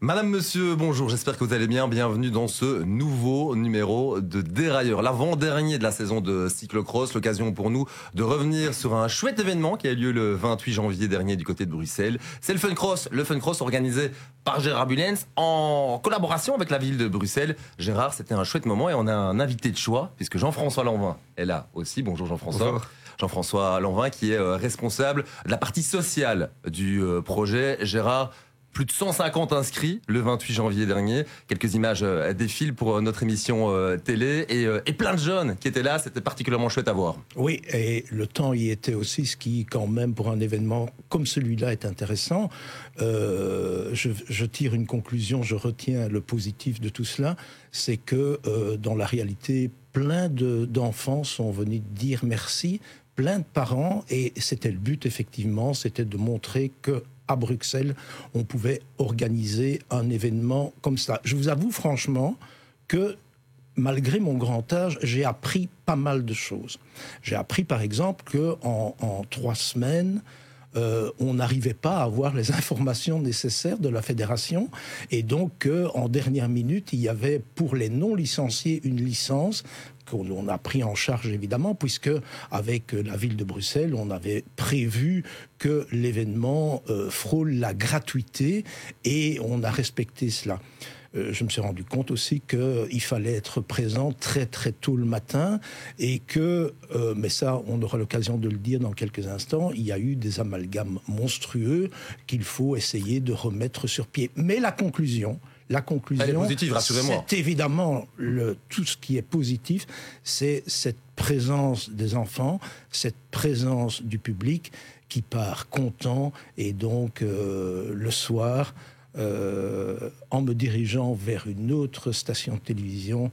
Madame, monsieur, bonjour, j'espère que vous allez bien. Bienvenue dans ce nouveau numéro de Dérailleur, l'avant-dernier de la saison de cyclocross. L'occasion pour nous de revenir sur un chouette événement qui a eu lieu le 28 janvier dernier du côté de Bruxelles. C'est le Fun Cross, le Fun Cross organisé par Gérard Bulens en collaboration avec la ville de Bruxelles. Gérard, c'était un chouette moment et on a un invité de choix puisque Jean-François Lanvin est là aussi. Bonjour Jean-François. Jean-François Lanvin qui est euh, responsable de la partie sociale du euh, projet. Gérard, plus de 150 inscrits le 28 janvier dernier. Quelques images euh, défilent pour euh, notre émission euh, télé et, plein de jeunes qui étaient là. C'était particulièrement chouette à voir. Oui, et le temps y était aussi, ce qui, quand même, pour un événement comme celui-là, est intéressant. je, tire une conclusion, je retiens le positif de tout cela, c'est que dans la réalité, plein d'enfants sont venus dire merci, plein de parents, et c'était le but, effectivement, c'était de montrer que à Bruxelles, on pouvait organiser un événement comme ça. Je vous avoue franchement que malgré mon grand âge, j'ai appris pas mal de choses. J'ai appris par exemple que en, trois semaines, euh, on n'arrivait pas à avoir les informations nécessaires de la fédération et donc en dernière minute, il y avait pour les non licenciés une licence qu'on a pris en charge évidemment, puisque avec la ville de Bruxelles, on avait prévu que l'événement euh, frôle la gratuité et on a respecté cela. Euh, je me suis rendu compte aussi qu'il fallait être présent très très tôt le matin et que, euh, mais ça on aura l'occasion de le dire dans quelques instants, il y a eu des amalgames monstrueux qu'il faut essayer de remettre sur pied. Mais la conclusion, la conclusion, c'est évidemment le, tout ce qui est positif, c'est cette présence des enfants, cette présence du public qui part content et donc euh, le soir, euh, en me dirigeant vers une autre station de télévision,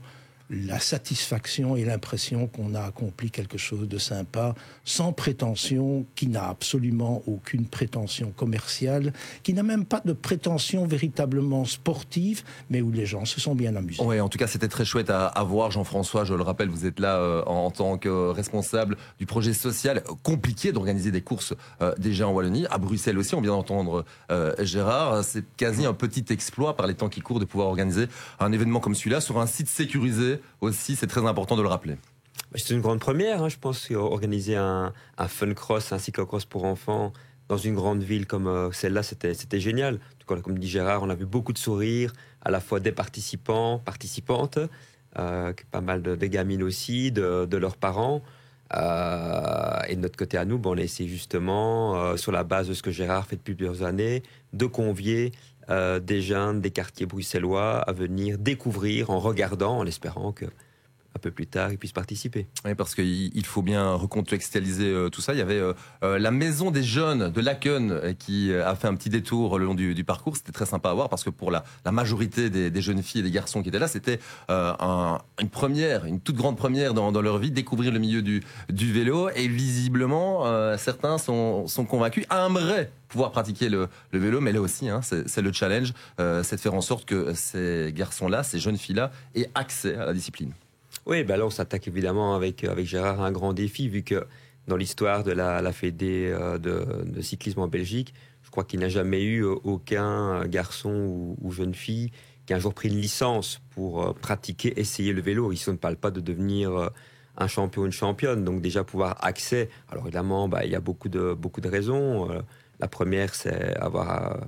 la satisfaction et l'impression qu'on a accompli quelque chose de sympa, sans prétention, qui n'a absolument aucune prétention commerciale, qui n'a même pas de prétention véritablement sportive, mais où les gens se sont bien amusés. Oui, en tout cas, c'était très chouette à, voir, Jean-François. Je le rappelle, vous êtes là euh, en, tant que responsable du projet social. Compliqué d'organiser des courses euh, déjà en Wallonie, à Bruxelles aussi. On vient d'entendre euh, Gérard. C'est quasi un petit exploit par les temps qui courent de pouvoir organiser un événement comme celui-là sur un site sécurisé aussi, c'est très important de le rappeler. Bah, c'est une grande première, hein, je pense, organiser un, fun cross, un cyclocross pour enfants dans une grande ville comme euh, celle-là, c'était, génial. comme dit Gérard, on a vu beaucoup de sourires, à la fois des participants, participantes, euh, pas mal de, gamines aussi, de, leurs parents. Euh, et de notre côté à nous, bon, on a essayé justement, sur la base de ce que Gérard fait depuis plusieurs années, de convier euh, des jeunes des quartiers bruxellois à venir découvrir en regardant, en espérant que un peu plus tard, ils puissent participer. Oui, parce qu'il faut bien recontextualiser euh, tout ça. Il y avait euh, la maison des jeunes de Laken qui a fait un petit détour le long du, parcours. C'était très sympa à voir parce que pour la, majorité des, jeunes filles et des garçons qui étaient là, c'était une première, une toute grande première dans, leur vie, découvrir le milieu du, vélo. Et visiblement, certains sont, sont convaincus, aimeraient pouvoir pratiquer le, vélo, mais là aussi, hein, c'est le challenge, euh, c'est de faire en sorte que ces garçons-là, ces jeunes filles-là, aient accès à la discipline. Oui, bah là, on s'attaque évidemment avec, avec Gérard à un grand défi, vu que dans l'histoire de la, Fédé euh, de, cyclisme en Belgique, je crois qu'il n'a jamais eu euh, aucun garçon ou, jeune fille qui a un jour pris une licence pour pratiquer, essayer le vélo. Ici, on ne parle pas de devenir un champion ou une championne. Donc déjà pouvoir accès. Alors évidemment, bah, il y a beaucoup de, beaucoup de raisons. La première, c'est avoir euh,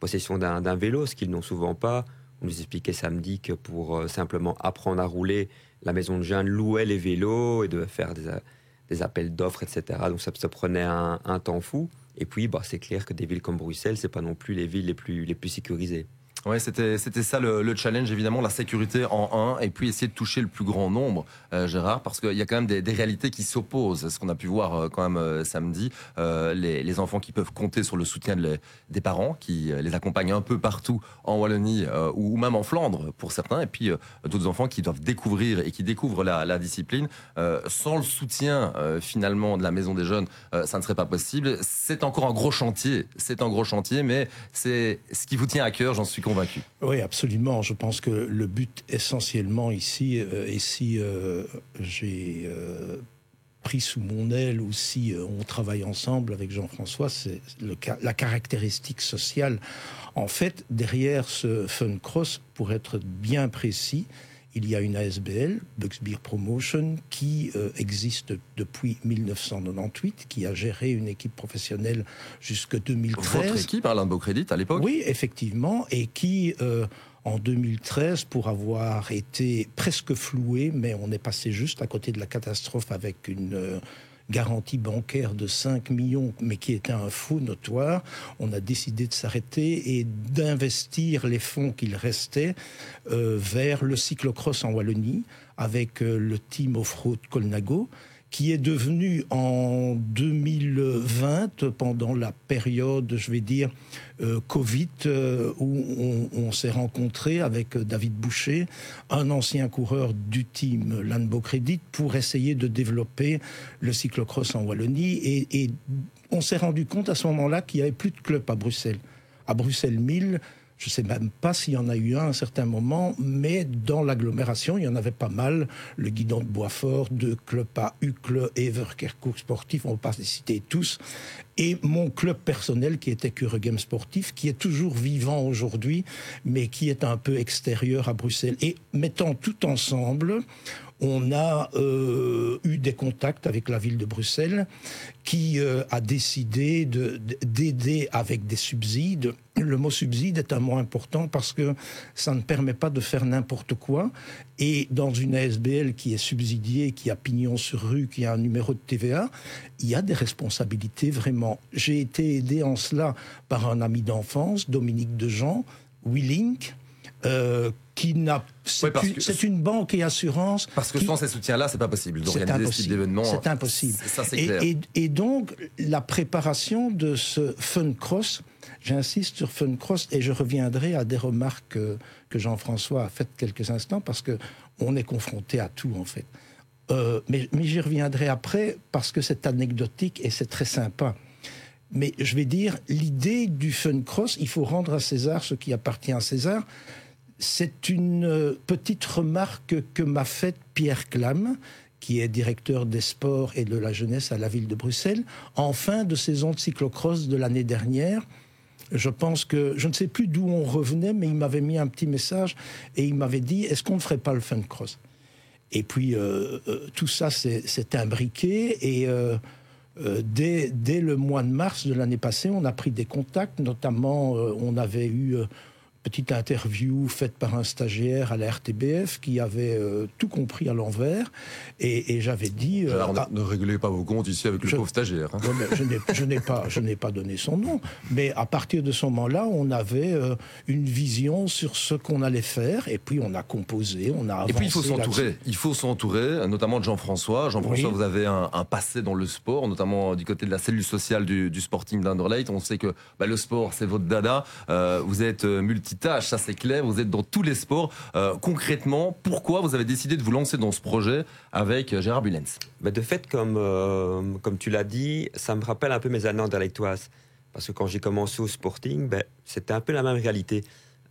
possession d'un vélo, ce qu'ils n'ont souvent pas. On nous expliquait samedi que pour euh, simplement apprendre à rouler, la maison de jeunes louait les vélos et devait faire des, appels d'offres, etc. Donc ça, se prenait un, temps fou. Et puis, bah, c'est clair que des villes comme Bruxelles, c'est pas non plus les villes les plus, les plus sécurisées. Ouais, c'était ça le, challenge évidemment la sécurité en un et puis essayer de toucher le plus grand nombre, euh, Gérard, parce qu'il y a quand même des, réalités qui s'opposent. Ce qu'on a pu voir euh, quand même euh, samedi, les, les, enfants qui peuvent compter sur le soutien de des parents qui les accompagnent un peu partout en Wallonie ou, même en Flandre pour certains, et puis d'autres enfants qui doivent découvrir et qui découvrent la, la discipline sans le soutien finalement de la maison des jeunes, ça ne serait pas possible. C'est encore un gros chantier, c'est un gros chantier, mais c'est ce qui vous tient à cœur, j'en suis oui, absolument. Je pense que le but essentiellement ici, euh, et si euh, j'ai euh, pris sous mon aile ou si on travaille ensemble avec Jean-François, c'est la caractéristique sociale. En fait, derrière ce Fun Cross, pour être bien précis, il y a une ASBL, Bucks Beer Promotion, qui euh, existe depuis 1998, qui a géré une équipe professionnelle jusqu'à 2013. Votre équipe, Alain Beaucrédit, à l'époque Oui, effectivement, et qui, euh, en 2013, pour avoir été presque floué, mais on est passé juste à côté de la catastrophe avec une... Garantie bancaire de 5 millions, mais qui était un faux notoire, on a décidé de s'arrêter et d'investir les fonds qu'il restait euh, vers le cyclocross en Wallonie avec euh, le team off-road Colnago qui est devenu en 2020, pendant la période, je vais dire, euh, Covid, euh, où on, s'est rencontré avec David Boucher, un ancien coureur du team Landbo Credit, pour essayer de développer le cyclocross en Wallonie. Et, et on s'est rendu compte à ce moment-là qu'il n'y avait plus de club à Bruxelles. À Bruxelles 1000, je ne sais même pas s'il y en a eu un à un certain moment, mais dans l'agglomération, il y en avait pas mal. Le guidon de Boisfort, de Clepa, Uccle, Everkercourt Sportif, on ne va pas les citer tous. Et mon club personnel qui était Cure Game Sportif, qui est toujours vivant aujourd'hui, mais qui est un peu extérieur à Bruxelles. Et mettant tout ensemble, on a euh, eu des contacts avec la ville de Bruxelles qui euh, a décidé d'aider avec des subsides. Le mot subside est un mot important parce que ça ne permet pas de faire n'importe quoi. Et dans une ASBL qui est subsidiée, qui a pignon sur rue, qui a un numéro de TVA, il y a des responsabilités vraiment. J'ai été aidé en cela par un ami d'enfance, Dominique Dejean, Willink, euh, qui n'a. C'est une, banque et assurance. Parce que sans ces soutiens-là, c'est pas possible d'organiser ce d'événements. C'est impossible. Ça, et, clair. Et, donc, la préparation de ce Fun Cross, j'insiste sur Fun Cross, et je reviendrai à des remarques que, Jean-François a faites quelques instants, parce que on est confronté à tout, en fait. Euh, mais, mais j'y reviendrai après, parce que c'est anecdotique et c'est très sympa. Mais je vais dire, l'idée du Fun Cross, il faut rendre à César ce qui appartient à César c'est une euh, petite remarque que m'a faite Pierre Clam, qui est directeur des sports et de la jeunesse à la ville de Bruxelles, en fin de saison de cyclocross de l'année dernière. Je pense que, je ne sais plus d'où on revenait, mais il m'avait mis un petit message et il m'avait dit, est-ce qu'on ne ferait pas le fun cross Et puis, euh, euh, tout ça s'est imbriqué et dès, dès, le mois de mars de l'année passée, on a pris des contacts, notamment on avait eu petite interview faite par un stagiaire à la RTBF qui avait euh, tout compris à l'envers et, j'avais dit euh, ah, ne réglez pas vos comptes ici avec le pauvre stagiaire hein. je n'ai pas je n'ai pas donné son nom. Mais à partir de ce moment-là on avait euh, une vision sur ce qu'on allait faire et puis on a composé on a avancé et puis il faut s'entourer. il faut s'entourer notamment de Jean-François. Jean-François vous avez un, passé dans le sport notamment du côté de la cellule sociale du, Sporting d'Underlecht on sait que bah, le sport c'est votre dada. Vous êtes multi ça c'est clair, vous êtes dans tous les sports. Euh, concrètement, pourquoi vous avez décidé de vous lancer dans ce projet avec euh, Gérard Bulens bah, De fait, comme, euh, comme tu l'as dit, ça me rappelle un peu mes années anderlechtoises. Parce que quand j'ai commencé au sporting, ben, c'était un peu la même réalité.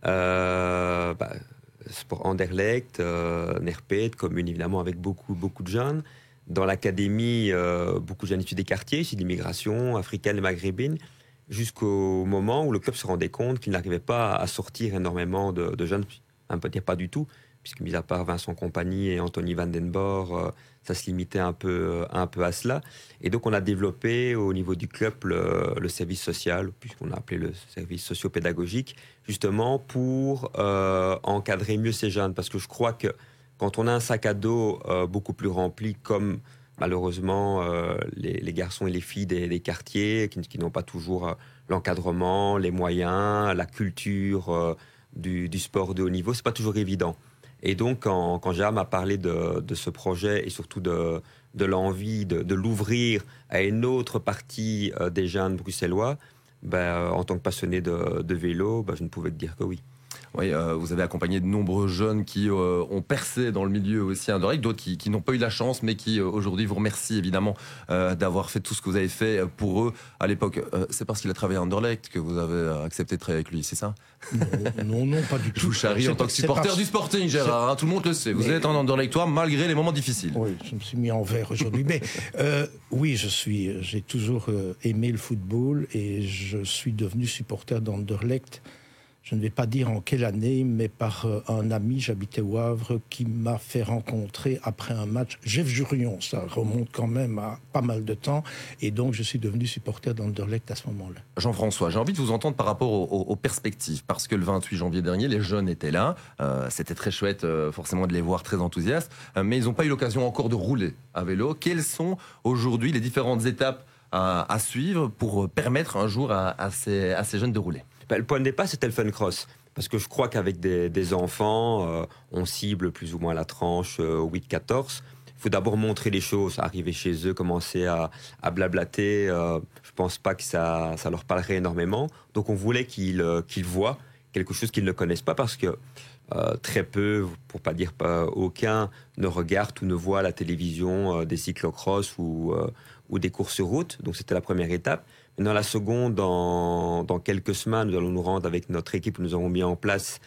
Bah, sport Anderlecht, euh, Nerpet, commune évidemment avec beaucoup, beaucoup de jeunes. Dans l'académie, beaucoup de jeunes issus des quartiers, ici l'immigration africaine et maghrébine jusqu'au moment où le club se rendait compte qu'il n'arrivait pas à sortir énormément de, jeunes, un peu dire pas du tout, puisque mis à part Vincent Compagnie et Anthony Van Den Bor, euh, ça se limitait un peu, un peu à cela. Et donc on a développé au niveau du club le, service social, puisqu'on a appelé le service socio-pédagogique, justement pour euh, encadrer mieux ces jeunes, parce que je crois que quand on a un sac à dos euh, beaucoup plus rempli comme malheureusement euh, les, garçons et les filles des, quartiers qui, n'ont pas toujours euh, l'encadrement, les moyens, la culture euh, du, sport de haut niveau, c'est pas toujours évident. Et donc, quand, quand Gérard m'a parlé de, ce projet et surtout de, l'envie de, l'ouvrir à une autre partie des jeunes bruxellois, ben, en tant que passionné de, vélo, ben, je ne pouvais que dire que oui. Oui, euh, vous avez accompagné de nombreux jeunes qui euh, ont percé dans le milieu aussi Anderlecht, d'autres qui, qui n'ont pas eu la chance, mais qui euh, aujourd'hui vous remercient évidemment d'avoir fait tout ce que vous avez fait pour eux à l'époque. c'est parce qu'il a travaillé à Anderlecht que vous avez accepté de travailler avec lui, c'est ça? Non, non, pas du tout. Je vous charrie en tant que supporter du Sporting, Gérard. Hein, tout le monde le sait. Vous êtes en Anderlechtois malgré les moments difficiles. Oui, je me suis mis en vert aujourd'hui. mais oui, je suis. J'ai toujours aimé le football et je suis devenu supporter d'Anderlecht je ne vais pas dire en quelle année, mais par euh, un ami, j'habitais au Havre, qui m'a fait rencontrer après un match Jeff Jurion. Ça remonte quand même à pas mal de temps. Et donc, je suis devenu supporter d'Anderlecht à ce moment-là. Jean-François, j'ai envie de vous entendre par rapport aux, perspectives. Parce que le 28 janvier dernier, les jeunes étaient là. Euh, c'était très chouette, euh, forcément, de les voir très enthousiastes. mais ils n'ont pas eu l'occasion encore de rouler à vélo. Quelles sont aujourd'hui les différentes étapes à, suivre pour permettre un jour à ces jeunes de rouler? Le point de départ, c'était le fun cross. Parce que je crois qu'avec des, enfants, euh, on cible plus ou moins la tranche 8-14. Euh, Il faut d'abord montrer les choses, arriver chez eux, commencer à, blablater. Euh, je pense pas que ça, ça leur parlerait énormément. Donc on voulait qu'ils qu'ils voient quelque chose qu'ils ne connaissent pas parce que très peu, pour pas dire pas aucun, ne regardent ou ne voient la télévision des cyclocross ou, ou des courses sur route. Donc c'était la première étape. Dans la seconde, dans, quelques semaines, nous allons nous rendre avec notre équipe que nous avons mis en place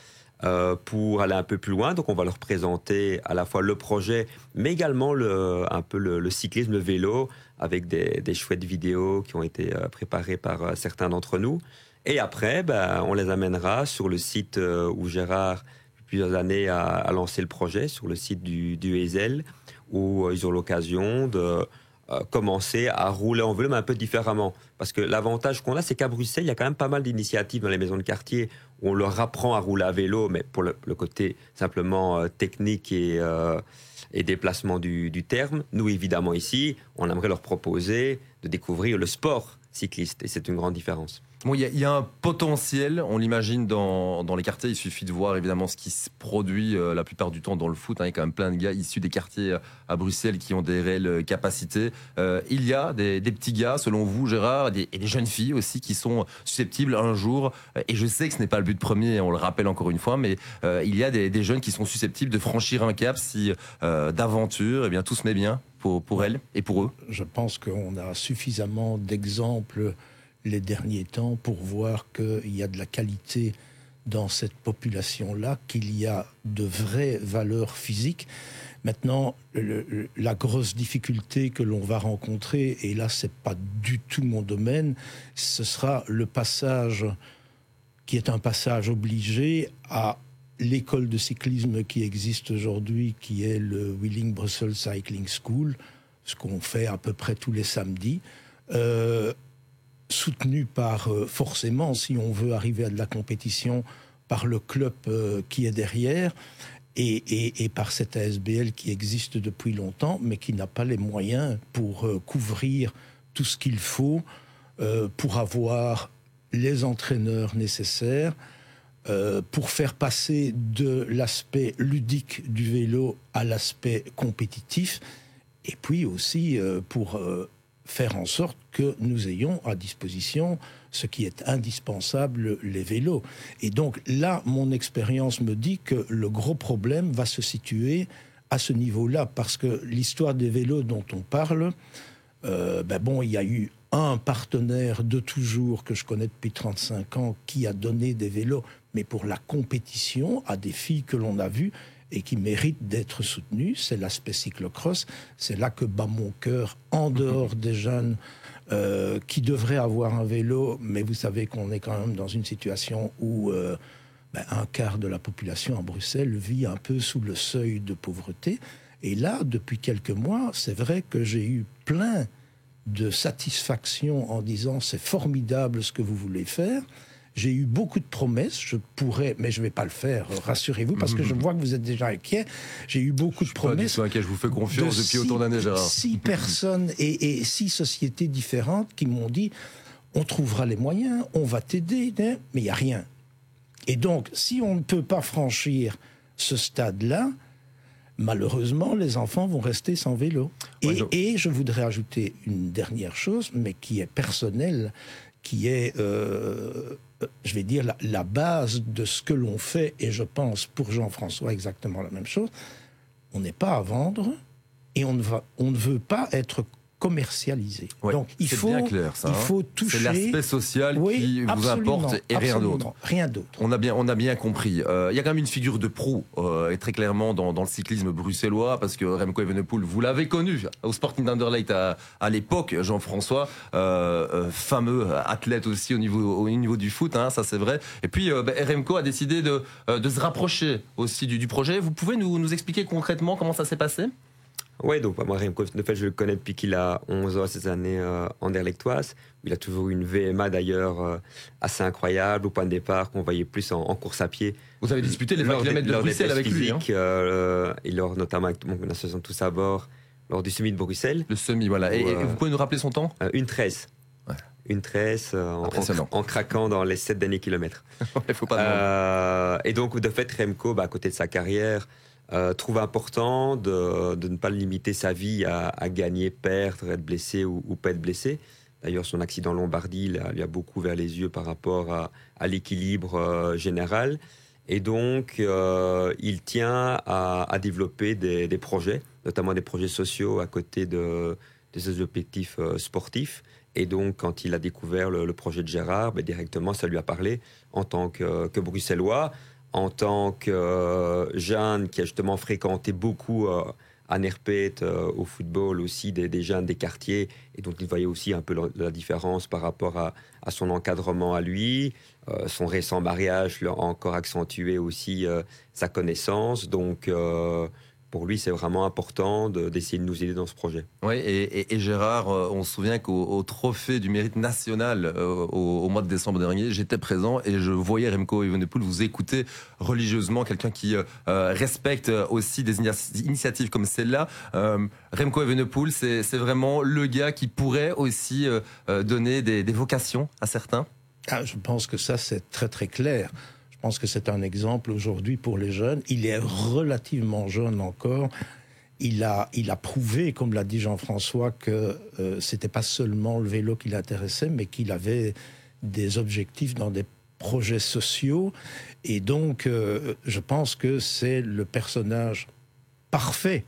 euh, pour aller un peu plus loin. Donc, on va leur présenter à la fois le projet, mais également le, un peu le, cyclisme, le vélo, avec des, chouettes vidéos qui ont été euh, préparées par euh, certains d'entre nous. Et après, ben, on les amènera sur le site où Gérard, depuis plusieurs années, a, lancé le projet, sur le site du, du ESL, où ils ont l'occasion de commencer à rouler en mais un peu différemment. Parce que l'avantage qu'on a, c'est qu'à Bruxelles, il y a quand même pas mal d'initiatives dans les maisons de quartier où on leur apprend à rouler à vélo, mais pour le, côté simplement euh, technique et, euh, et déplacement du terme. Nous, évidemment, ici, on aimerait leur proposer de découvrir le sport cycliste, et c'est une grande différence. Bon, il y, a un potentiel, on l'imagine dans, les quartiers. Il suffit de voir évidemment ce qui se produit euh, la plupart du temps dans le foot. Hein. Il y a quand même plein de gars issus des quartiers euh, à Bruxelles qui ont des réelles euh, capacités. il y a des, petits gars, selon vous, Gérard, et des, jeunes filles aussi qui sont susceptibles un jour. et je sais que ce n'est pas le but premier, on le rappelle encore une fois, mais il y a des, jeunes qui sont susceptibles de franchir un cap si d'aventure, eh bien tout se met bien pour, pour elles et pour eux. Je pense qu'on a suffisamment d'exemples les derniers temps pour voir qu'il y a de la qualité dans cette population-là, qu'il y a de vraies valeurs physiques. Maintenant, la grosse difficulté que l'on va rencontrer, et là, c'est pas du tout mon domaine, ce sera le passage qui est un passage obligé à l'école de cyclisme qui existe aujourd'hui, qui est le Wheeling Brussels Cycling School, ce qu'on fait à peu près tous les samedis. Euh, soutenu par, euh, forcément, si on veut arriver à de la compétition, par le club euh, qui est derrière. Et, par cette ASBL qui existe depuis longtemps, mais qui n'a pas les moyens pour euh, couvrir tout ce qu'il faut pour avoir les entraîneurs nécessaires, pour faire passer de l'aspect ludique du vélo à l'aspect compétitif, et puis aussi pour faire en sorte que nous ayons à disposition ce qui est indispensable, les vélos. Et donc là, mon expérience me dit que le gros problème va se situer à ce niveau-là, parce que l'histoire des vélos dont on parle, euh, ben bon, il y a eu un partenaire de toujours que je connais depuis 35 ans qui a donné des vélos, mais pour la compétition à des filles que l'on a vues, et qui mérite d'être soutenu, c'est l'aspect cyclocross. C'est là que bat mon cœur, en dehors des jeunes euh, qui devraient avoir un vélo, mais vous savez qu'on est quand même dans une situation où euh, ben, un quart de la population à Bruxelles vit un peu sous le seuil de pauvreté. Et là, depuis quelques mois, c'est vrai que j'ai eu plein de satisfaction en disant c'est formidable ce que vous voulez faire. J'ai eu beaucoup de promesses, je pourrais, mais je ne vais pas le faire, rassurez-vous, parce que je vois que vous êtes déjà inquiet. J'ai eu beaucoup de promesses. Pas inquiet, je vous fais confiance depuis autant d'années, Gérard. Six personnes et, six sociétés différentes qui m'ont dit on trouvera les moyens, on va t'aider, hein, mais il n'y a rien. Et donc, si on ne peut pas franchir ce stade-là, malheureusement, les enfants vont rester sans vélo. et, je... voudrais ajouter une dernière chose, mais qui est personnelle, qui est, euh, je vais dire, la, base de ce que l'on fait, et je pense pour Jean-François exactement la même chose. On n'est pas à vendre et on ne, va, on ne veut pas être commercialisé. Donc il faut, bien clair, ça, il hein. faut toucher. C'est l'aspect social qui vous importe et rien d'autre. Rien d'autre. On a bien, on a bien compris. Euh, il y a quand même une figure de proue euh, et très clairement dans, le cyclisme bruxellois parce que Remco Evenepoel, vous l'avez connu au Sporting d'Underlecht à, à l'époque, Jean-François, euh, fameux athlète aussi au niveau, au niveau du foot, hein, ça c'est vrai. Et puis bah, Remco a décidé de, de se rapprocher aussi du, du projet. Vous pouvez nous, nous expliquer concrètement comment ça s'est passé? Oui, donc moi, Remco fait, je le connais depuis qu'il a 11 ans, ces années euh, anderlechtoise. Il a toujours eu une VMA d'ailleurs euh, assez incroyable, au point de départ qu'on voyait plus en, course à pied. Vous avez disputé les 20 km de Bruxelles avec lui hein. euh, Et lors, notamment avec mon association Tous à bord, lors du semi de Bruxelles. Le semi, voilà. et, vous pouvez nous rappeler son temps? Une 13. Une 13 en, en, craquant dans les 7 derniers kilomètres. Il faut pas et donc, de fait, Remco, bah, à côté de sa carrière, euh, trouve important de, ne pas limiter sa vie à, gagner, perdre, être blessé ou, pas être blessé. D'ailleurs, son accident Lombardie lui a, beaucoup ouvert les yeux par rapport à, l'équilibre euh, général. Et donc, euh, il tient à, développer des, projets, notamment des projets sociaux à côté de, ses objectifs sportifs. Et donc, quand il a découvert le, projet de Gérard, ben, directement, ça lui a parlé en tant que bruxellois en tant que euh, Jeanne qui a justement fréquenté beaucoup euh, à Nerpet euh, au football aussi des, jeunes des quartiers et donc il voyait aussi un peu la, différence par rapport à, son encadrement à lui. son récent mariage lui a encore accentué aussi sa connaissance. Donc pour lui, c'est vraiment important d'essayer de, nous aider dans ce projet. Oui, et, Gérard, euh, on se souvient qu'au trophée du mérite national euh, au, mois de décembre dernier, j'étais présent et je voyais Remco Evenepoel vous écouter religieusement, quelqu'un qui euh, respecte aussi des initiatives comme celle-là. Remco Evenepoel, c'est vraiment le gars qui pourrait aussi donner des, des vocations à certains? Ah, Je pense que ça, c'est très très clair. Je pense que c'est un exemple aujourd'hui pour les jeunes. Il est relativement jeune encore. Il a, il a prouvé, comme l'a dit Jean-François, que euh, c'était pas seulement le vélo qui l'intéressait, mais qu'il avait des objectifs dans des projets sociaux. Et donc, euh, je pense que c'est le personnage parfait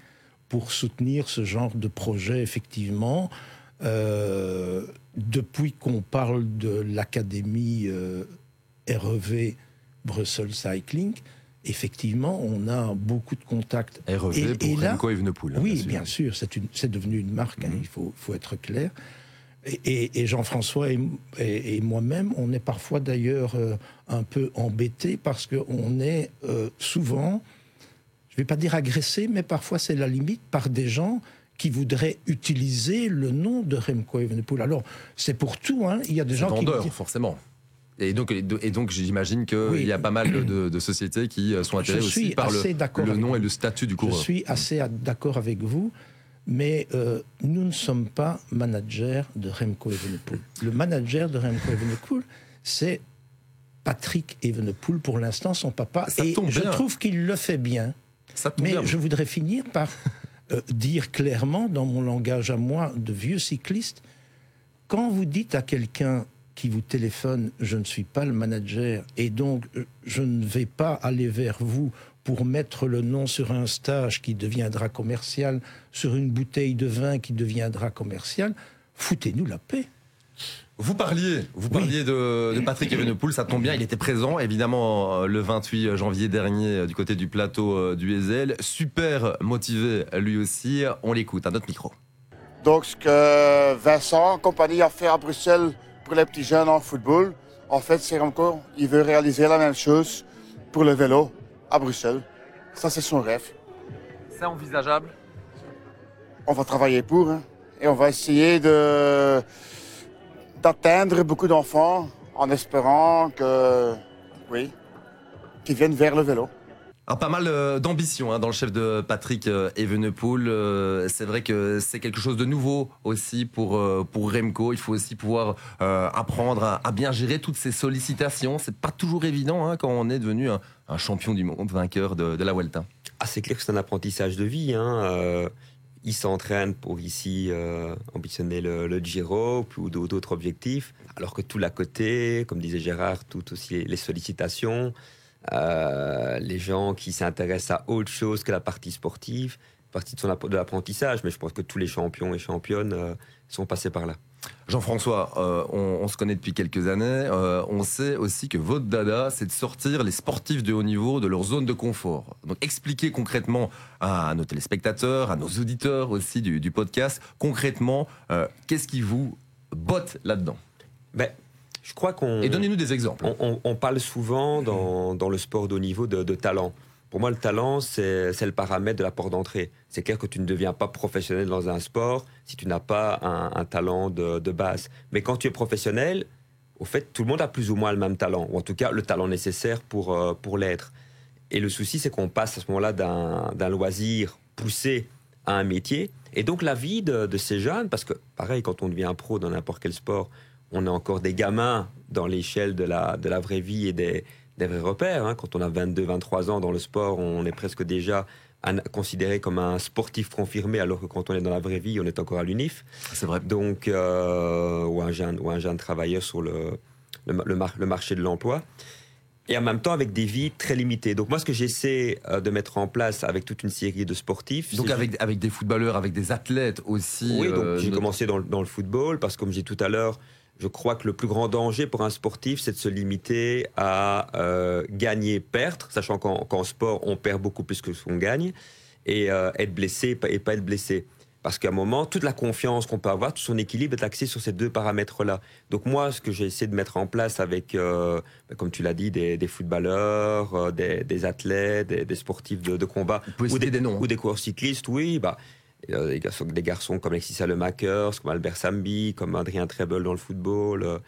pour soutenir ce genre de projet, effectivement. Euh, depuis qu'on parle de l'académie REV Brussels Cycling, effectivement, on a beaucoup de contacts. REV et, pour et Remco Evenepoel. Hein, oui, bien sûr, c'est devenu une marque, hein, mhm. il faut, faut, être clair. Et, Jean-François et, moi-même, on est parfois d'ailleurs euh, un peu embêtés parce qu'on est euh, souvent, je ne vais pas dire agressé, mais parfois c'est la limite par des gens qui voudraient utiliser le nom de Remco Evenepoel. Alors, c'est pour tout, hein. il y a des gens vendeur, qui... forcément. Et donc, et donc j'imagine qu'il y a pas mal de, sociétés qui euh, sont intéressées aussi par le, nom et le statut du coureur. Je suis assez d'accord avec vous, mais euh, nous ne sommes pas managers de Remco Evenepoel. Le manager de Remco Evenepoel, c'est Patrick Evenepoel, pour l'instant, son papa. Ça et je trouve qu'il le fait bien. Ça mais je voudrais finir par euh, dire clairement, dans mon langage à moi de vieux cycliste, quand vous dites à quelqu'un qui vous téléphone, je ne suis pas le manager et donc je ne vais pas aller vers vous pour mettre le nom sur un stage qui deviendra commercial, sur une bouteille de vin qui deviendra commercial, foutez-nous la paix. Vous parliez, vous parliez de, Patrick Evenepoel, ça tombe bien, il était présent évidemment euh, le 28 janvier dernier euh, du côté du plateau euh, du Ezel, super motivé lui aussi, on l'écoute à notre micro. Donc ce que Vincent, compagnie a fait à Bruxelles pour les petits jeunes en football. En fait, c'est encore, il veut réaliser la même chose pour le vélo à Bruxelles. Ça, c'est son rêve. C'est envisageable? On va travailler pour, hein, et on va essayer de d'atteindre beaucoup d'enfants en espérant que, oui, qu'ils viennent vers le vélo. Pas mal euh, d'ambition hein, dans le chef de Patrick euh. Euh, c'est vrai que c'est quelque chose de nouveau aussi pour, pour Remco. Il faut aussi pouvoir apprendre à, bien gérer toutes ces sollicitations. C'est pas toujours évident hein, quand on est devenu un, champion du monde, vainqueur de, la Vuelta. ah, C'est clair que c'est un apprentissage de vie. Hein. Euh, il s'entraîne pour ici euh, ambitionner le, Giro ou d'autres objectifs, alors que tout l'à côté, comme disait Gérard, tout aussi les sollicitations, euh, les gens qui s'intéressent à autre chose que la partie sportive, partie de, son, de l'apprentissage. Mais je pense que tous les champions et championnes euh, sont passés par là. Jean-François, euh, on, se connaît depuis quelques années. on sait aussi que votre dada, c'est de sortir les sportifs de haut niveau de leur zone de confort. Donc expliquez concrètement à nos téléspectateurs, à nos auditeurs aussi du, podcast, concrètement, qu'est-ce qui vous botte là-dedans? Ben, je crois qu'on. Et donnez-nous des exemples. On, parle souvent dans, le sport de haut niveau de, talent. Pour moi, le talent, c'est le paramètre de la porte d'entrée. C'est clair que tu ne deviens pas professionnel dans un sport si tu n'as pas un, talent de, base. Mais quand tu es professionnel, au fait, tout le monde a plus ou moins le même talent, ou en tout cas le talent nécessaire pour, euh, pour l'être. Et le souci, c'est qu'on passe à ce moment-là d'un loisir poussé à un métier. Et donc la vie de, de, ces jeunes, parce que pareil, quand on devient pro dans n'importe quel sport, on a encore des gamins dans l'échelle de la, de la vraie vie et des, des vrais repères. Hein. Quand on a 22, 23 ans dans le sport, on est presque déjà considéré comme un sportif confirmé, alors que quand on est dans la vraie vie, on est encore à l'UNIF. C'est vrai. Donc, euh, ou, un jeune, ou un jeune travailleur sur le, le, le, marché de l'emploi. Et en même temps avec des vies très limitées. Donc moi, ce que j'essaie euh, de mettre en place avec toute une série de sportifs... Donc avec, avec des footballeurs, avec des athlètes aussi Oui, donc euh, j'ai commencé dans, dans, le football, parce que comme j'ai dit tout à l'heure, je crois que le plus grand danger pour un sportif, c'est de se limiter à euh, gagner, perdre, sachant qu'en sport, on perd beaucoup plus que ce qu'on gagne, et euh, être blessé et pas être blessé. Parce qu'à un moment, toute la confiance qu'on peut avoir, tout son équilibre est axé sur ces deux paramètres-là. Donc moi, ce que j'ai essayé de mettre en place avec, euh, comme tu l'as dit, des, footballeurs, des, athlètes, des, sportifs de, combat, ou des, noms, ou des coureurs cyclistes, oui, bah, des garçons, des garçons comme Alexis Salemakers, comme Albert Sambi, comme Adrien Treble dans le football, euh,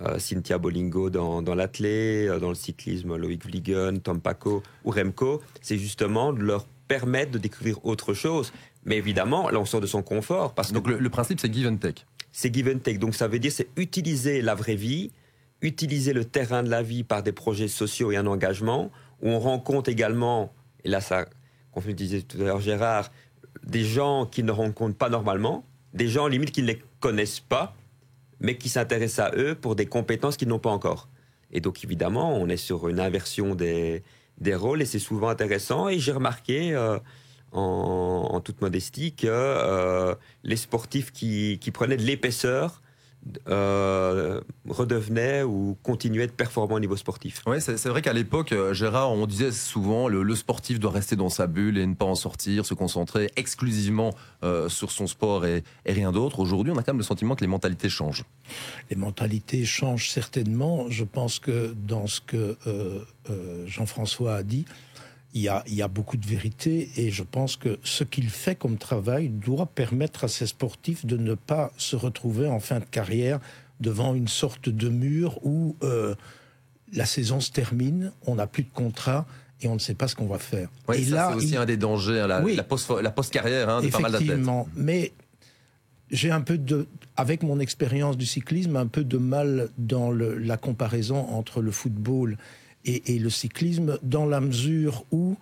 euh, Cynthia Bolingo dans, dans l'athlé, euh, dans le cyclisme, Loïc Vliegen, Tom Paco ou Remco, c'est justement de leur permettre de découvrir autre chose. Mais évidemment, là, on sort de son confort. Parce donc le, principe, c'est give and take. C'est give and take. Donc ça veut dire, c'est utiliser la vraie vie, utiliser le terrain de la vie par des projets sociaux et un engagement, où on rencontre également, et là, ça, comme disait tout à l'heure Gérard, des gens qui ne rencontrent pas normalement, des gens limite qui ne connaissent pas, mais qui s'intéressent à eux pour des compétences qu'ils n'ont pas encore. Et donc évidemment, on est sur une inversion des, des rôles et c'est souvent intéressant. Et j'ai remarqué, euh, en, toute modestie, que euh, les sportifs qui, qui prenaient de l'épaisseur euh, redevenait ou continuait de performant au niveau sportif. Oui, c'est vrai qu'à l'époque, euh, Gérard, on disait souvent le, le, sportif doit rester dans sa bulle et ne pas en sortir, se concentrer exclusivement euh, sur son sport et, rien d'autre. Aujourd'hui, on a quand même le sentiment que les mentalités changent. Les mentalités changent certainement. Je pense que dans ce que Jean-François a dit, il y, a, il y, a, beaucoup de vérité et je pense que ce qu'il fait comme travail doit permettre à ces sportifs de ne pas se retrouver en fin de carrière devant une sorte de mur où euh, la saison se termine, on n'a plus de contrat et on ne sait pas ce qu'on va faire. Oui, et là, c'est aussi un des dangers, hein, la, la post-carrière hein, de pas mal d'athlètes. Effectivement, mais j'ai un peu de, avec mon expérience du cyclisme, un peu de mal dans le, la comparaison entre le football et, le cyclisme dans la mesure où,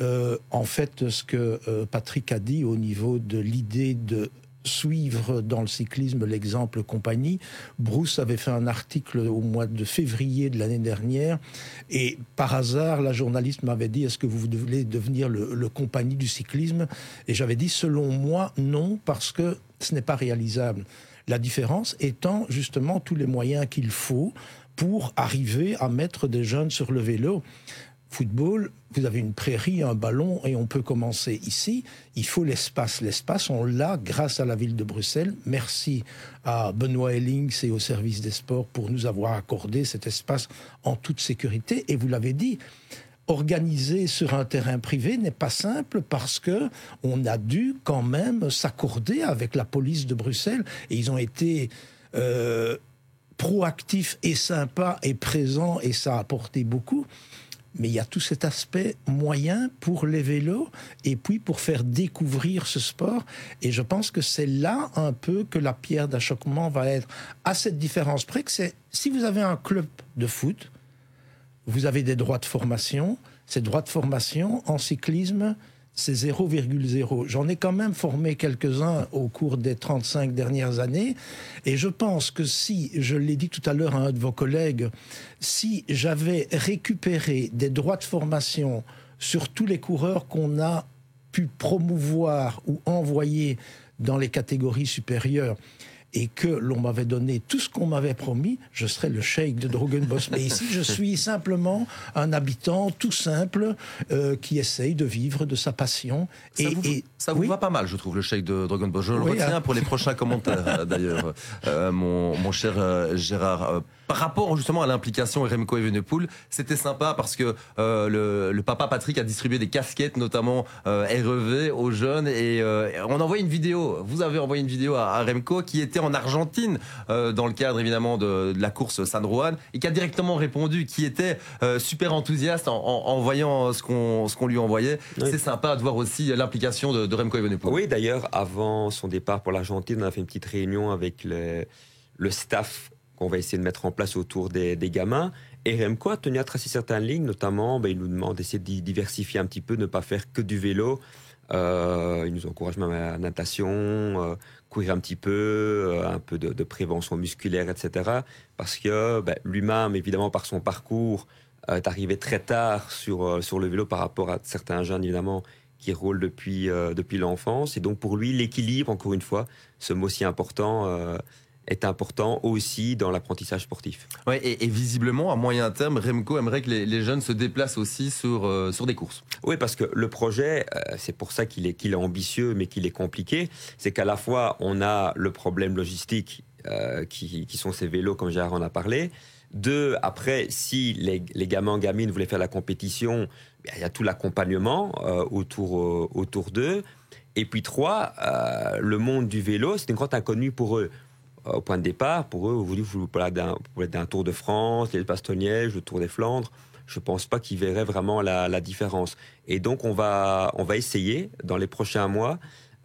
euh, en fait, ce que euh, Patrick a dit au niveau de l'idée de suivre dans le cyclisme l'exemple compagnie. Bruce avait fait un article au mois de février de l'année dernière et par hasard, la journaliste m'avait dit est-ce que vous voulez devenir le, le compagnie du cyclisme? Et j'avais dit selon moi non parce que ce n'est pas réalisable. La différence étant justement tous les moyens qu'il faut pour arriver à mettre des jeunes sur le vélo. Football, vous avez une prairie, un ballon et on peut commencer ici. Il faut l'espace. L'espace, on l'a grâce à la ville de Bruxelles. Merci à Benoît Ellings et au service des sports pour nous avoir accordé cet espace en toute sécurité. Et vous l'avez dit, organiser sur un terrain privé n'est pas simple parce que on a dû quand même s'accorder avec la police de Bruxelles et ils ont été euh, proactif et sympa et présent et ça a apporté beaucoup. Mais il y a tout cet aspect moyen pour les vélos et puis pour faire découvrir ce sport. Et je pense que c'est là un peu que la pierre d'achoppement va être. À cette différence près que c'est si vous avez un club de foot, vous avez des droits de formation Ces droits de formation en cyclisme, c'est 0,0. J'en ai quand même formé quelques-uns au cours des 35 dernières années. Et je pense que si, je l'ai dit tout à l'heure à un de vos collègues, si j'avais récupéré des droits de formation sur tous les coureurs qu'on a pu promouvoir ou envoyer dans les catégories supérieures, et que l'on m'avait donné tout ce qu'on m'avait promis, je serais le cheikh de Drogenbos. Mais ici, je suis simplement un habitant tout simple euh, qui essaye de vivre de sa passion. Ça et, vous, et, ça vous va pas mal, je trouve, le cheikh de Drogenbos. Je le retiens hein. pour les prochains commentaires, d'ailleurs, euh, mon, mon, cher euh, Gérard. Par rapport justement à l'implication Remco Evenepoel, c'était sympa parce que euh, le, papa Patrick a distribué des casquettes, notamment euh, REV, aux jeunes. Et euh, on a envoyé une vidéo, vous avez envoyé une vidéo à, Remco qui était en Argentine, dans le cadre évidemment de, la course San Juan, et qui a directement répondu, qui était super enthousiaste en, voyant ce qu'on lui envoyait. C'est sympa de voir aussi l'implication de, Remco Evenepoel. Oui, d'ailleurs, avant son départ pour l'Argentine, on a fait une petite réunion avec le staff qu'on va essayer de mettre en place autour des, gamins. Et Remco a tenu à tracer certaines lignes, notamment, ben, il nous demande d'essayer de diversifier un petit peu, ne pas faire que du vélo. Euh, il nous encourage même à la natation, euh, courir un petit peu, euh, un peu de, prévention musculaire, etc. Parce que ben, lui-même, évidemment, par son parcours, est arrivé très tard sur, sur le vélo par rapport à certains jeunes, évidemment, qui roulent depuis, depuis l'enfance. Et donc, pour lui, l'équilibre, encore une fois, ce mot si important est important aussi dans l'apprentissage sportif. Ouais, et, visiblement, à moyen terme, Remco aimerait que les, jeunes se déplacent aussi sur, euh, sur des courses. Oui, parce que le projet, euh, c'est pour ça qu'il est, qu'il est ambitieux, mais qu'il est compliqué, c'est qu'à la fois, on a le problème logistique euh, qui, qui, sont ces vélos, comme Gérard en a parlé. Deux, après, si les, les gamins, gamines voulaient faire la compétition, ben, il y a tout l'accompagnement autour, autour d'eux. Et puis trois, le monde du vélo, c'est une grande inconnue pour eux au point de départ, pour eux, vous voulez vous parlez d'un Tour de France, les Bastogne-Liège, le Tour des Flandres. Je ne pense pas qu'ils verraient vraiment la, différence. Et donc, on va, on va essayer, dans les prochains mois,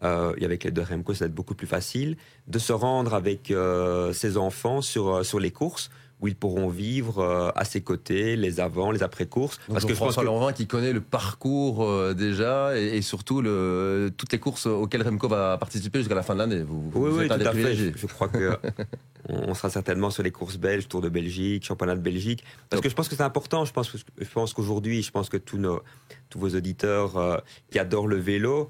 euh, avec les deux Remco, ça va être beaucoup plus facile, de se rendre avec euh, ces enfants sur, euh, sur les courses où ils pourront vivre euh, à ses côtés, les avant, les après-courses. Parce que François que... qui connaît le parcours euh, déjà et, surtout le, toutes les courses auxquelles Remco va participer jusqu'à la fin de l'année. Vous, oui, oui, tout à fait. Je, crois que on sera certainement sur les courses belges, Tour de Belgique, Championnat de Belgique. Parce que je pense que c'est important. Je pense, je pense qu'aujourd'hui, je pense que tous, nos, tous vos auditeurs euh, qui adorent le vélo,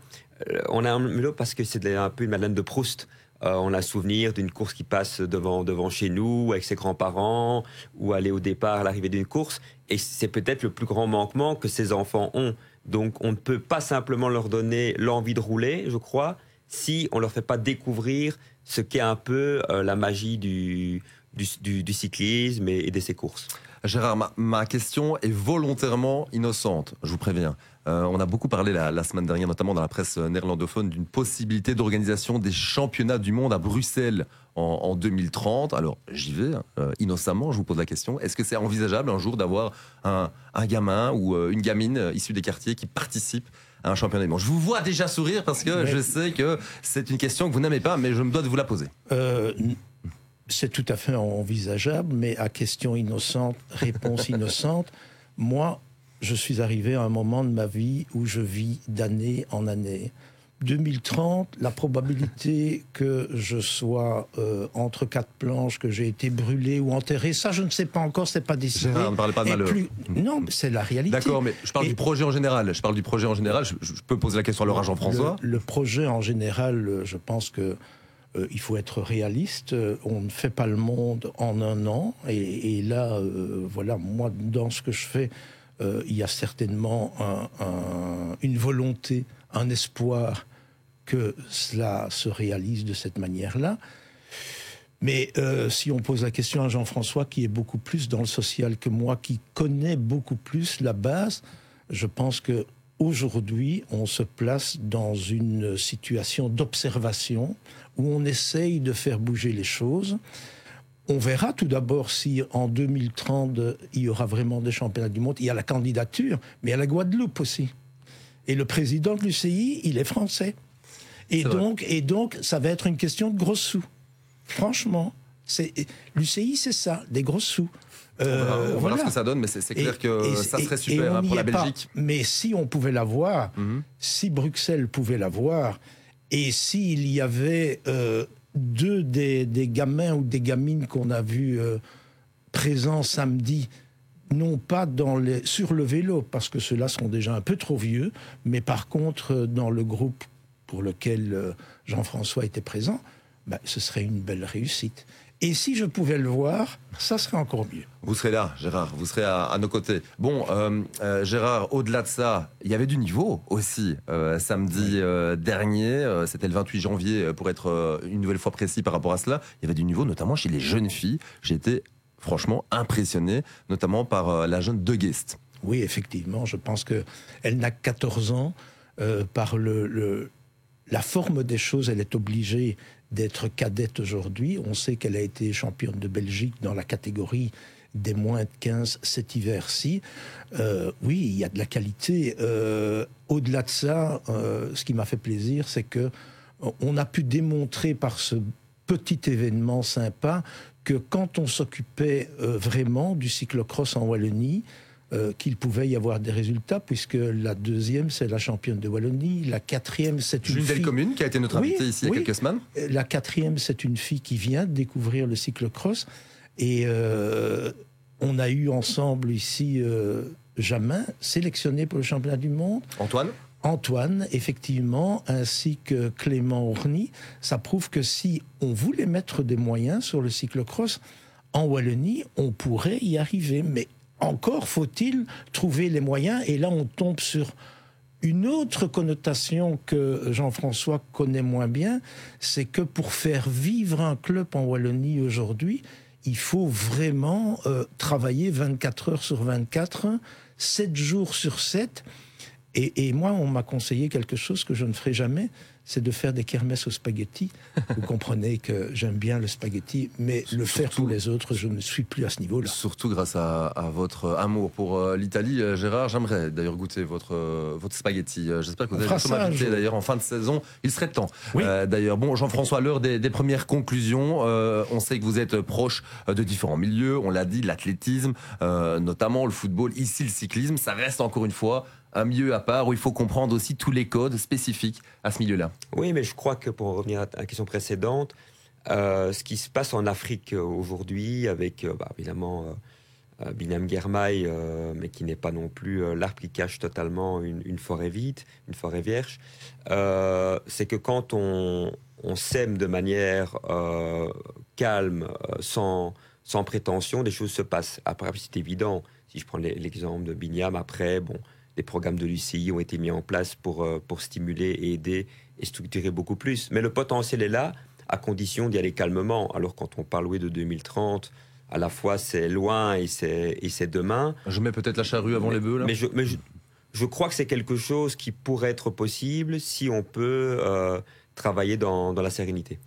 on a un vélo parce que c'est un peu une Madeleine de Proust. Euh, on a souvenir d'une course qui passe devant, devant chez nous avec ses grands-parents ou aller au départ à l'arrivée d'une course. Et c'est peut-être le plus grand manquement que ces enfants ont. Donc on ne peut pas simplement leur donner l'envie de rouler, je crois, si on leur fait pas découvrir ce qu'est un peu euh, la magie du, du, cyclisme et, de ces courses. Gérard, ma, question est volontairement innocente, je vous préviens. Euh, on a beaucoup parlé la, semaine dernière, notamment dans la presse néerlandophone, d'une possibilité d'organisation des championnats du monde à Bruxelles en, 2030. Alors j'y vais, hein, euh, innocemment, je vous pose la question. Est-ce que c'est envisageable un jour d'avoir un, gamin ou euh, une gamine issue des quartiers qui participe à un championnat du monde? Je vous vois déjà sourire parce que je sais que c'est une question que vous n'aimez pas, mais je me dois de vous la poser c'est tout à fait envisageable, mais à question innocente, réponse innocente, moi, je suis arrivé à un moment de ma vie où je vis d'année en année. 2030, la probabilité que je sois euh, entre quatre planches, que j'ai été brûlé ou enterré, ça je ne sais pas encore, c'est pas décidé. ne parlez pas de malheur. Non, c'est la réalité. D'accord, mais je parle du projet en général. Je parle du projet en général. Je, peux poser la question à Laurent Jean-François. le, projet en général, je pense que euh, il faut être réaliste. Euh, on ne fait pas le monde en un an. Et, là, euh, voilà, moi, dans ce que je fais, il y a certainement une volonté, un espoir que cela se réalise de cette manière-là. Mais si on pose la question à Jean-François, qui est beaucoup plus dans le social que moi, qui connaît beaucoup plus la base, je pense que aujourd'hui, on se place dans une situation d'observation où on essaye de faire bouger les choses. On verra tout d'abord si en 2030 il y aura vraiment des championnats du monde. Il y a la candidature, mais il y a la Guadeloupe aussi. Et le président de l'UCI, il est français. Et donc, et donc, ça va être une question de gros sous. Franchement, L'UCI, c'est ça, des grosses sous. Euh, on verra, ce que ça donne, mais c'est clair que ça serait super hein, pour la Belgique. Mais si on pouvait l'avoir, mhm. si Bruxelles pouvait l'avoir, et s'il y avait euh, deux des, gamins ou des gamines qu'on a vus euh, présents samedi, non pas sur le vélo, parce que ceux-là sont déjà un peu trop vieux, mais par contre dans le groupe pour lequel Jean-François était présent, ben, ce serait une belle réussite. Et si je pouvais le voir, ça serait encore mieux. Vous serez là, Gérard, vous serez à, nos côtés. Bon, euh, euh, Gérard, au-delà de ça, il y avait du niveau aussi euh, samedi dernier. C'était le 28 janvier, pour être une nouvelle fois précis par rapport à cela. Il y avait du niveau, notamment chez les jeunes filles. J'étais franchement impressionné, notamment par la jeune De Guest. Oui, effectivement, je pense qu'elle n'a que 14 ans. par le, la forme des choses, elle est obligée d'être cadette aujourd'hui. On sait qu'elle a été championne de Belgique dans la catégorie des moins de 15 cet hiver-ci. Euh, oui, il y a de la qualité. Euh, au-delà de ça, euh, ce qui m'a fait plaisir, c'est que on a pu démontrer par ce petit événement sympa que quand on s'occupait vraiment du cyclocross en Wallonie, euh, qu'il pouvait y avoir des résultats, puisque la deuxième, c'est la championne de Wallonie. La quatrième, c'est une, fille... commune qui a été notre invitée ici il y a quelques semaines. Euh, la quatrième, c'est une fille qui vient de découvrir le cyclocross. Et euh, on a eu ensemble ici Jamin, sélectionné pour le championnat du monde. Antoine Antoine, effectivement, ainsi que Clément Orny, ça prouve que si on voulait mettre des moyens sur le cyclocross, en Wallonie, on pourrait y arriver. Mais encore faut-il trouver les moyens, et là on tombe sur une autre connotation que Jean-François connaît moins bien, c'est que pour faire vivre un club en Wallonie aujourd'hui, il faut vraiment euh, travailler 24 heures sur 24, 7 jours sur 7. et moi, on m'a conseillé quelque chose que je ne ferai jamais, c'est de faire des kermesses au spaghetti. Vous comprenez que j'aime bien le spaghetti, mais le faire pour les autres, je ne suis plus à ce niveau-là. Surtout grâce à, votre amour pour euh, l'Italie, euh, Gérard. J'aimerais d'ailleurs goûter votre, euh, votre spaghetti. J'espère que vous allez m'inviter d'ailleurs en fin de saison. Il serait temps. d'ailleurs, bon, Jean-François, l'heure des, des, premières conclusions. on sait que vous êtes proche de différents milieux. On l'a dit, l'athlétisme, notamment le football, ici le cyclisme. Ça reste encore une fois un milieu à part où il faut comprendre aussi tous les codes spécifiques à ce milieu-là. Oui, mais je crois que pour revenir à la question précédente, euh, ce qui se passe en Afrique aujourd'hui, avec euh, bah, évidemment euh, Binam mais qui n'est pas non plus l'arbre qui cache totalement une, forêt vide, une forêt vierge, c'est que quand on, sème de manière calme, sans, sans prétention, des choses se passent. Après, c'est évident. Si je prends l'exemple de Binyam, après, bon, des programmes de l'UCI ont été mis en place pour, euh, pour stimuler et aider et structurer beaucoup plus. Mais le potentiel est là, à condition d'y aller calmement. Alors quand on parle oui, de 2030, à la fois c'est loin et c'est demain. Je mets peut-être la charrue avant les bœufs là. Mais je, mais je, crois que c'est quelque chose qui pourrait être possible si on peut euh, travailler dans, dans la sérénité.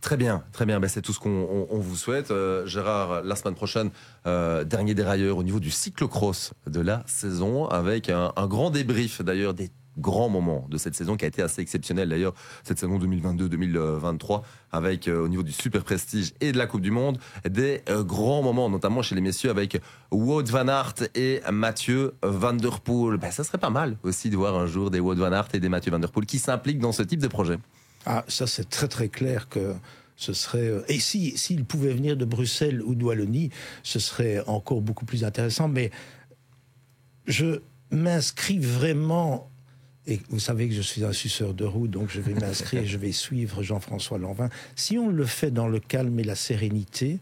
Très bien, très bien. Ben, c'est tout ce qu'on vous souhaite. Euh, Gérard, la semaine prochaine, euh, dernier dérailleur au niveau du cyclocross de la saison, avec un, grand débrief d'ailleurs des grands moments de cette saison qui a été assez exceptionnelle d'ailleurs cette saison 2022-2023 avec euh, au niveau du super prestige et de la Coupe du Monde des grands moments notamment chez les messieurs avec Wout van Aert et Mathieu Van Der Poel. Ben, ça serait pas mal aussi de voir un jour des Wout van Aert et des Mathieu Van Der Poel qui s'impliquent dans ce type de projet. Ah, ça c'est très très clair que ce serait. Euh, et si s'il pouvait venir de Bruxelles ou de Wallonie, ce serait encore beaucoup plus intéressant. Mais je m'inscris vraiment. Et vous savez que je suis un suceur de roue, donc je vais m'inscrire, je vais suivre Jean-François Lanvin. Si on le fait dans le calme et la sérénité,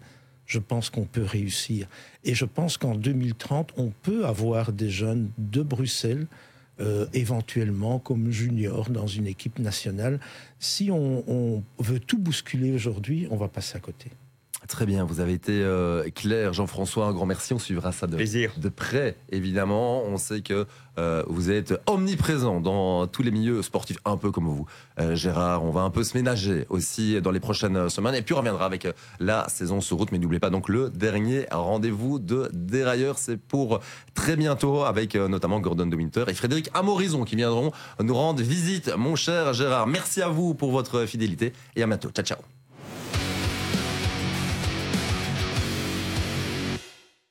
je pense qu'on peut réussir. Et je pense qu'en 2030, on peut avoir des jeunes de Bruxelles euh, éventuellement comme junior dans une équipe nationale. Si on, veut tout bousculer aujourd'hui, on va passer à côté. Très bien, vous avez été euh, clair, Jean-François, un grand merci. On suivra ça de, de près, évidemment. On sait que euh, vous êtes omniprésent dans tous les milieux sportifs, un peu comme vous, euh, Gérard. On va un peu se ménager aussi dans les prochaines semaines. Et puis on reviendra avec la saison sur route. Mais n'oubliez pas donc le dernier rendez-vous de Dérailleurs. C'est pour très bientôt avec notamment Gordon de Winter et Frédéric Amorison qui viendront nous rendre visite. Mon cher Gérard, merci à vous pour votre fidélité et à bientôt. Ciao, ciao.